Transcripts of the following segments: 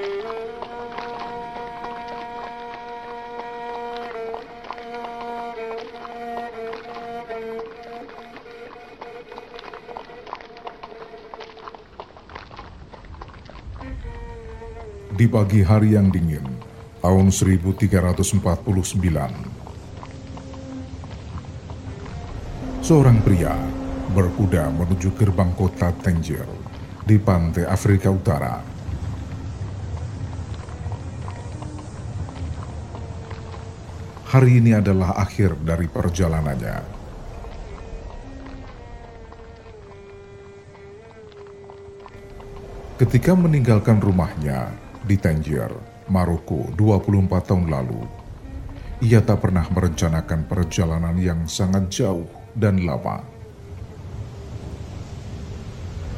Di pagi hari yang dingin, tahun 1349, seorang pria berkuda menuju gerbang kota Tangier di pantai Afrika Utara. Hari ini adalah akhir dari perjalanannya. Ketika meninggalkan rumahnya, di Tangier, Maroko 24 tahun lalu. Ia tak pernah merencanakan perjalanan yang sangat jauh dan lama.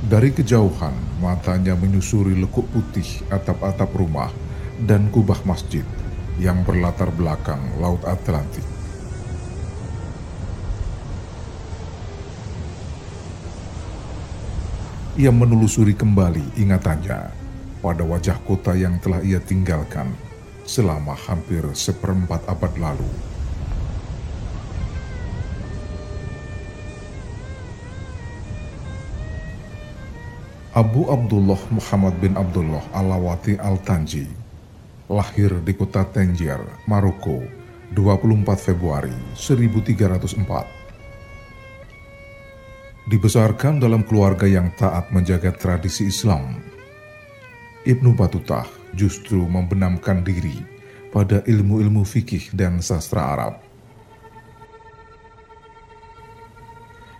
Dari kejauhan, matanya menyusuri lekuk putih atap-atap rumah dan kubah masjid yang berlatar belakang Laut Atlantik. Ia menelusuri kembali ingatannya pada wajah kota yang telah ia tinggalkan selama hampir seperempat abad lalu. Abu Abdullah Muhammad bin Abdullah Alawati Al-Tanji lahir di kota Tangier, Maroko, 24 Februari 1304. Dibesarkan dalam keluarga yang taat menjaga tradisi Islam Ibnu Batutah justru membenamkan diri pada ilmu-ilmu fikih dan sastra Arab.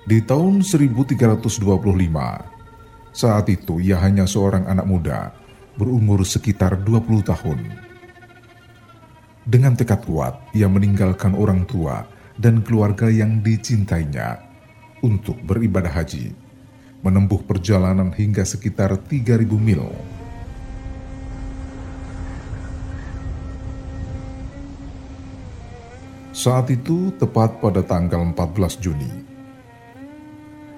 Di tahun 1325, saat itu ia hanya seorang anak muda berumur sekitar 20 tahun. Dengan tekad kuat, ia meninggalkan orang tua dan keluarga yang dicintainya untuk beribadah haji, menempuh perjalanan hingga sekitar 3000 mil Saat itu tepat pada tanggal 14 Juni.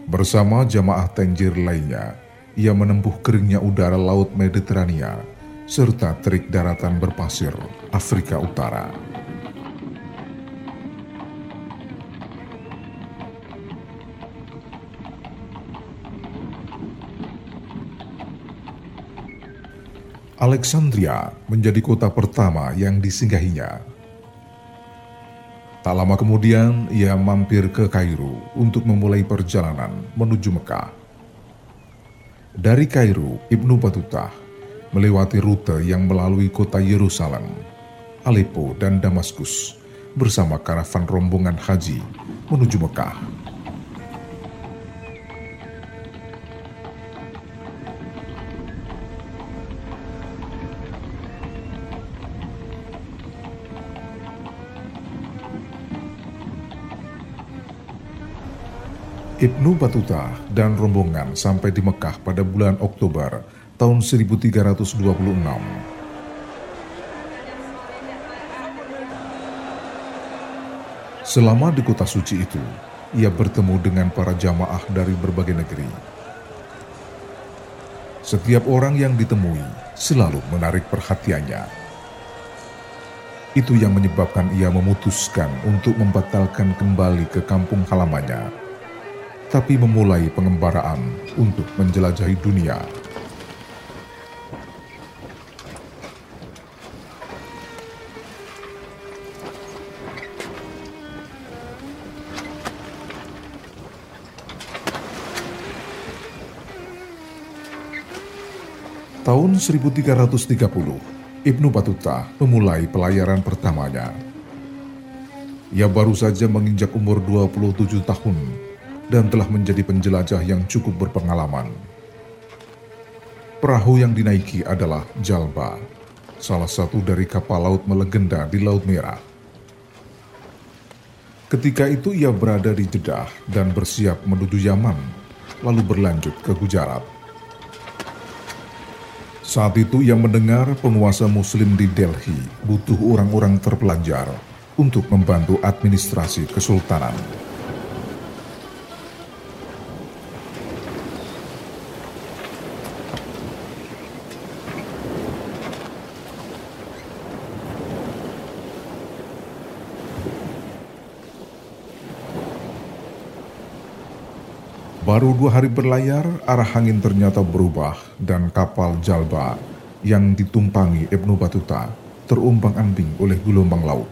Bersama jamaah Tanjir lainnya, ia menempuh keringnya udara Laut Mediterania serta terik daratan berpasir Afrika Utara. Alexandria menjadi kota pertama yang disinggahinya Tak lama kemudian, ia mampir ke Kairo untuk memulai perjalanan menuju Mekah. Dari Kairo, Ibnu Battuta melewati rute yang melalui kota Yerusalem, Aleppo, dan Damaskus bersama karavan rombongan haji menuju Mekah. Ibnu Batuta dan rombongan sampai di Mekah pada bulan Oktober tahun 1326. Selama di kota suci itu, ia bertemu dengan para jamaah dari berbagai negeri. Setiap orang yang ditemui selalu menarik perhatiannya. Itu yang menyebabkan ia memutuskan untuk membatalkan kembali ke kampung halamannya tapi memulai pengembaraan untuk menjelajahi dunia. Tahun 1330, Ibnu Batuta memulai pelayaran pertamanya. Ia baru saja menginjak umur 27 tahun dan telah menjadi penjelajah yang cukup berpengalaman. Perahu yang dinaiki adalah Jalba, salah satu dari kapal laut melegenda di Laut Merah. Ketika itu ia berada di Jeddah dan bersiap menuju Yaman, lalu berlanjut ke Gujarat. Saat itu ia mendengar penguasa muslim di Delhi butuh orang-orang terpelajar untuk membantu administrasi kesultanan. Baru dua hari berlayar, arah angin ternyata berubah dan kapal Jalba yang ditumpangi Ibnu Batuta terumbang-ambing oleh gelombang laut.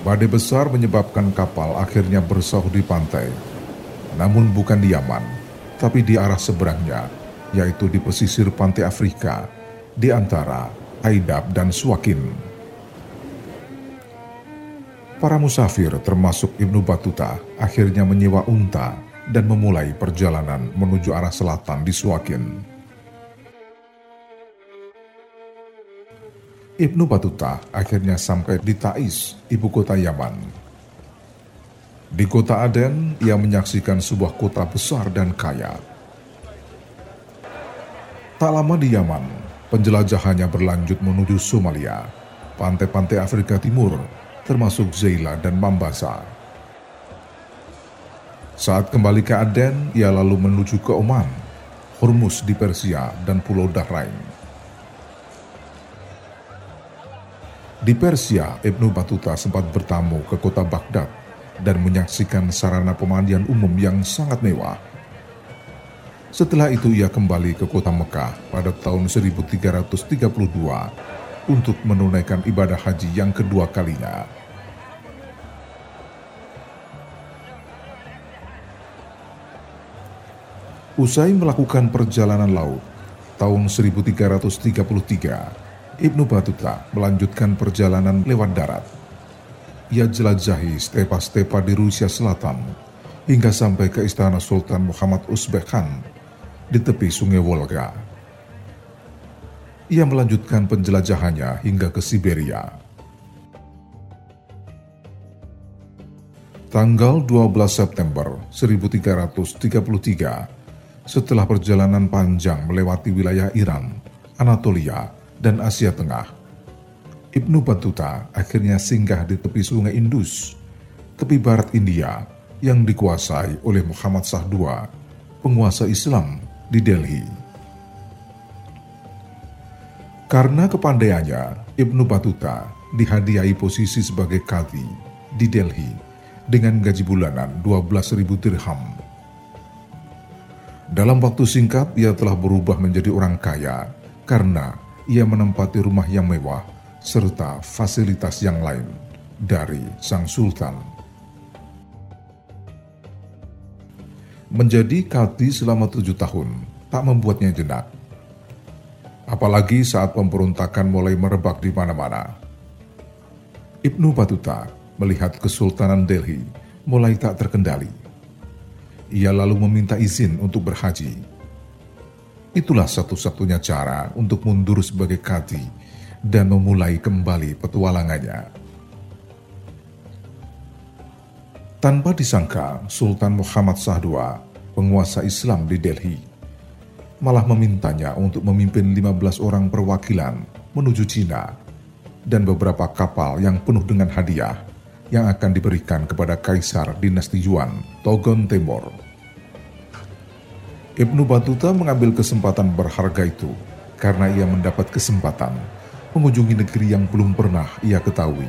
Badai besar menyebabkan kapal akhirnya bersauh di pantai, namun bukan di Yaman, tapi di arah seberangnya, yaitu di pesisir pantai Afrika, di antara Aidab dan Swakin. Para musafir termasuk Ibnu Batuta akhirnya menyewa unta dan memulai perjalanan menuju arah selatan di Swakin. Ibnu Batuta akhirnya sampai di Taiz, ibu kota Yaman. Di kota Aden, ia menyaksikan sebuah kota besar dan kaya. Tak lama di Yaman, penjelajahannya berlanjut menuju Somalia, pantai-pantai Afrika Timur, termasuk Zeila dan Mambasa. Saat kembali ke Aden, ia lalu menuju ke Oman, Hormuz di Persia, dan Pulau Dahrain. Di Persia, Ibnu Batuta sempat bertamu ke kota Baghdad dan menyaksikan sarana pemandian umum yang sangat mewah. Setelah itu ia kembali ke kota Mekah pada tahun 1332 untuk menunaikan ibadah haji yang kedua kalinya. Usai melakukan perjalanan laut tahun 1333, Ibnu Batuta melanjutkan perjalanan lewat darat ia jelajahi stepa-stepa di Rusia Selatan hingga sampai ke istana Sultan Muhammad Uzbek Khan di tepi sungai Volga. Ia melanjutkan penjelajahannya hingga ke Siberia. Tanggal 12 September 1333, setelah perjalanan panjang melewati wilayah Iran, Anatolia, dan Asia Tengah, Ibnu Battuta akhirnya singgah di tepi sungai Indus, tepi barat India yang dikuasai oleh Muhammad Shah II, penguasa Islam di Delhi. Karena kepandaiannya, Ibnu Battuta dihadiahi posisi sebagai kadhi di Delhi dengan gaji bulanan 12.000 dirham. Dalam waktu singkat, ia telah berubah menjadi orang kaya karena ia menempati rumah yang mewah serta fasilitas yang lain dari Sang Sultan. Menjadi kati selama tujuh tahun tak membuatnya jenak. Apalagi saat pemberontakan mulai merebak di mana-mana. Ibnu Batuta melihat Kesultanan Delhi mulai tak terkendali. Ia lalu meminta izin untuk berhaji. Itulah satu-satunya cara untuk mundur sebagai kati dan memulai kembali petualangannya. Tanpa disangka, Sultan Muhammad Shah II, penguasa Islam di Delhi, malah memintanya untuk memimpin 15 orang perwakilan menuju Cina dan beberapa kapal yang penuh dengan hadiah yang akan diberikan kepada Kaisar dinasti Yuan, Togon Timur. Ibnu Batuta mengambil kesempatan berharga itu karena ia mendapat kesempatan mengunjungi negeri yang belum pernah ia ketahui.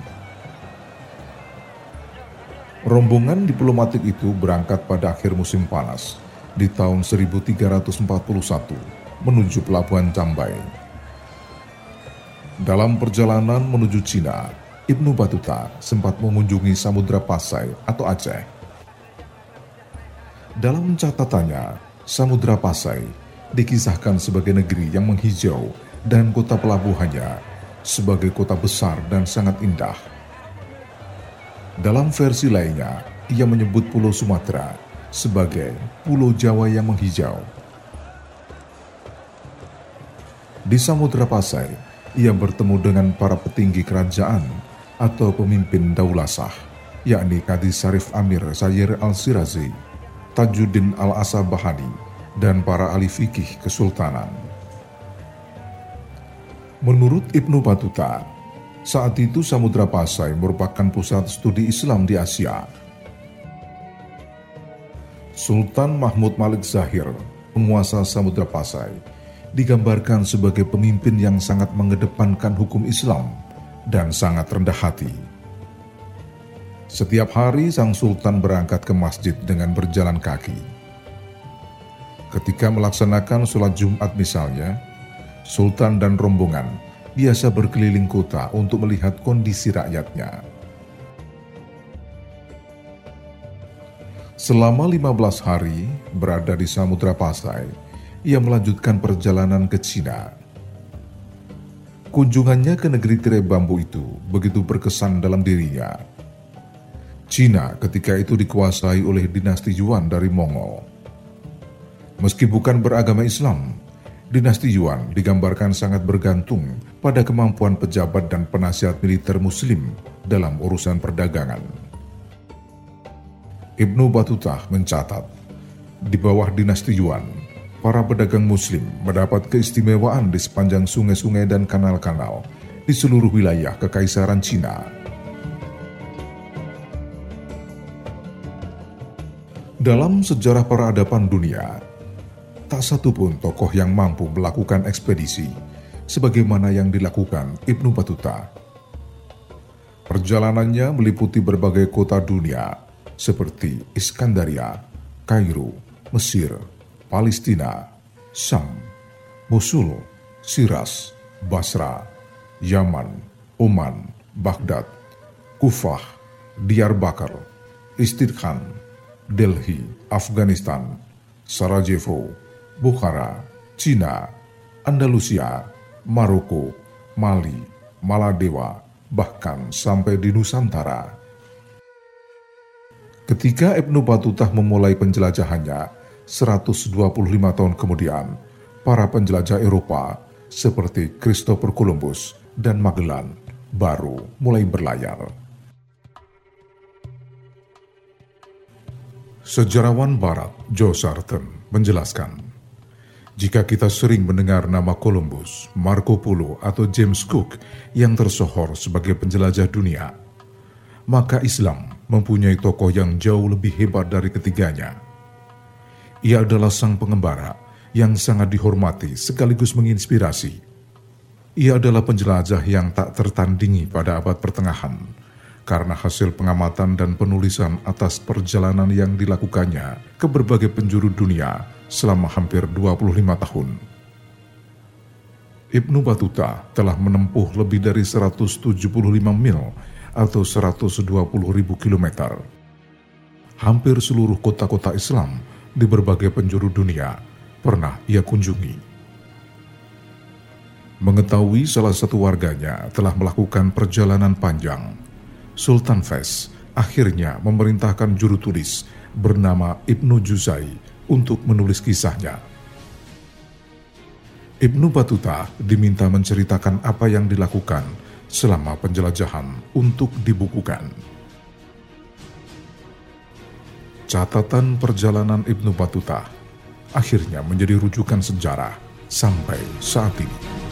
Rombongan diplomatik itu berangkat pada akhir musim panas di tahun 1341 menuju pelabuhan Cambai. Dalam perjalanan menuju Cina, Ibnu Batuta sempat mengunjungi Samudra Pasai atau Aceh. Dalam catatannya, Samudra Pasai dikisahkan sebagai negeri yang menghijau dan kota pelabuhannya sebagai kota besar dan sangat indah. Dalam versi lainnya, ia menyebut Pulau Sumatera sebagai Pulau Jawa yang menghijau. Di Samudra Pasai, ia bertemu dengan para petinggi kerajaan atau pemimpin Daulasah, yakni Kadi Sarif Amir Sayyir Al-Sirazi, Tajuddin Al-Asabahani, dan para ahli fikih kesultanan. Menurut Ibnu Batuta, saat itu Samudra Pasai merupakan pusat studi Islam di Asia. Sultan Mahmud Malik Zahir penguasa Samudra Pasai, digambarkan sebagai pemimpin yang sangat mengedepankan hukum Islam dan sangat rendah hati. Setiap hari sang sultan berangkat ke masjid dengan berjalan kaki. Ketika melaksanakan sholat Jumat misalnya, sultan dan rombongan biasa berkeliling kota untuk melihat kondisi rakyatnya. Selama 15 hari berada di Samudra Pasai, ia melanjutkan perjalanan ke Cina. Kunjungannya ke negeri tirai bambu itu begitu berkesan dalam dirinya. Cina ketika itu dikuasai oleh dinasti Yuan dari Mongol. Meski bukan beragama Islam, dinasti Yuan digambarkan sangat bergantung pada kemampuan pejabat dan penasihat militer muslim dalam urusan perdagangan. Ibnu Batutah mencatat, di bawah dinasti Yuan, para pedagang muslim mendapat keistimewaan di sepanjang sungai-sungai dan kanal-kanal di seluruh wilayah kekaisaran Cina. Dalam sejarah peradaban dunia, tak satu pun tokoh yang mampu melakukan ekspedisi sebagaimana yang dilakukan Ibnu Battuta. Perjalanannya meliputi berbagai kota dunia seperti Iskandaria, Kairo, Mesir, Palestina, Sam, Mosul, Siras, Basra, Yaman, Oman, Baghdad, Kufah, Diyarbakir, Istirkhan, Delhi, Afghanistan, Sarajevo, Bukhara, Cina, Andalusia, Maroko, Mali, Maladewa, bahkan sampai di Nusantara. Ketika Ibnu Batutah memulai penjelajahannya 125 tahun kemudian, para penjelajah Eropa seperti Christopher Columbus dan Magellan baru mulai berlayar. Sejarawan Barat Joe Sarton menjelaskan, jika kita sering mendengar nama Columbus, Marco Polo, atau James Cook yang tersohor sebagai penjelajah dunia, maka Islam mempunyai tokoh yang jauh lebih hebat dari ketiganya. Ia adalah sang pengembara yang sangat dihormati sekaligus menginspirasi. Ia adalah penjelajah yang tak tertandingi pada abad pertengahan karena hasil pengamatan dan penulisan atas perjalanan yang dilakukannya ke berbagai penjuru dunia selama hampir 25 tahun. Ibnu Batuta telah menempuh lebih dari 175 mil atau 120 ribu kilometer. Hampir seluruh kota-kota Islam di berbagai penjuru dunia pernah ia kunjungi. Mengetahui salah satu warganya telah melakukan perjalanan panjang, Sultan Fes akhirnya memerintahkan juru tulis bernama Ibnu Juzai untuk menulis kisahnya. Ibnu Batuta diminta menceritakan apa yang dilakukan selama penjelajahan untuk dibukukan. Catatan perjalanan Ibnu Battuta akhirnya menjadi rujukan sejarah sampai saat ini.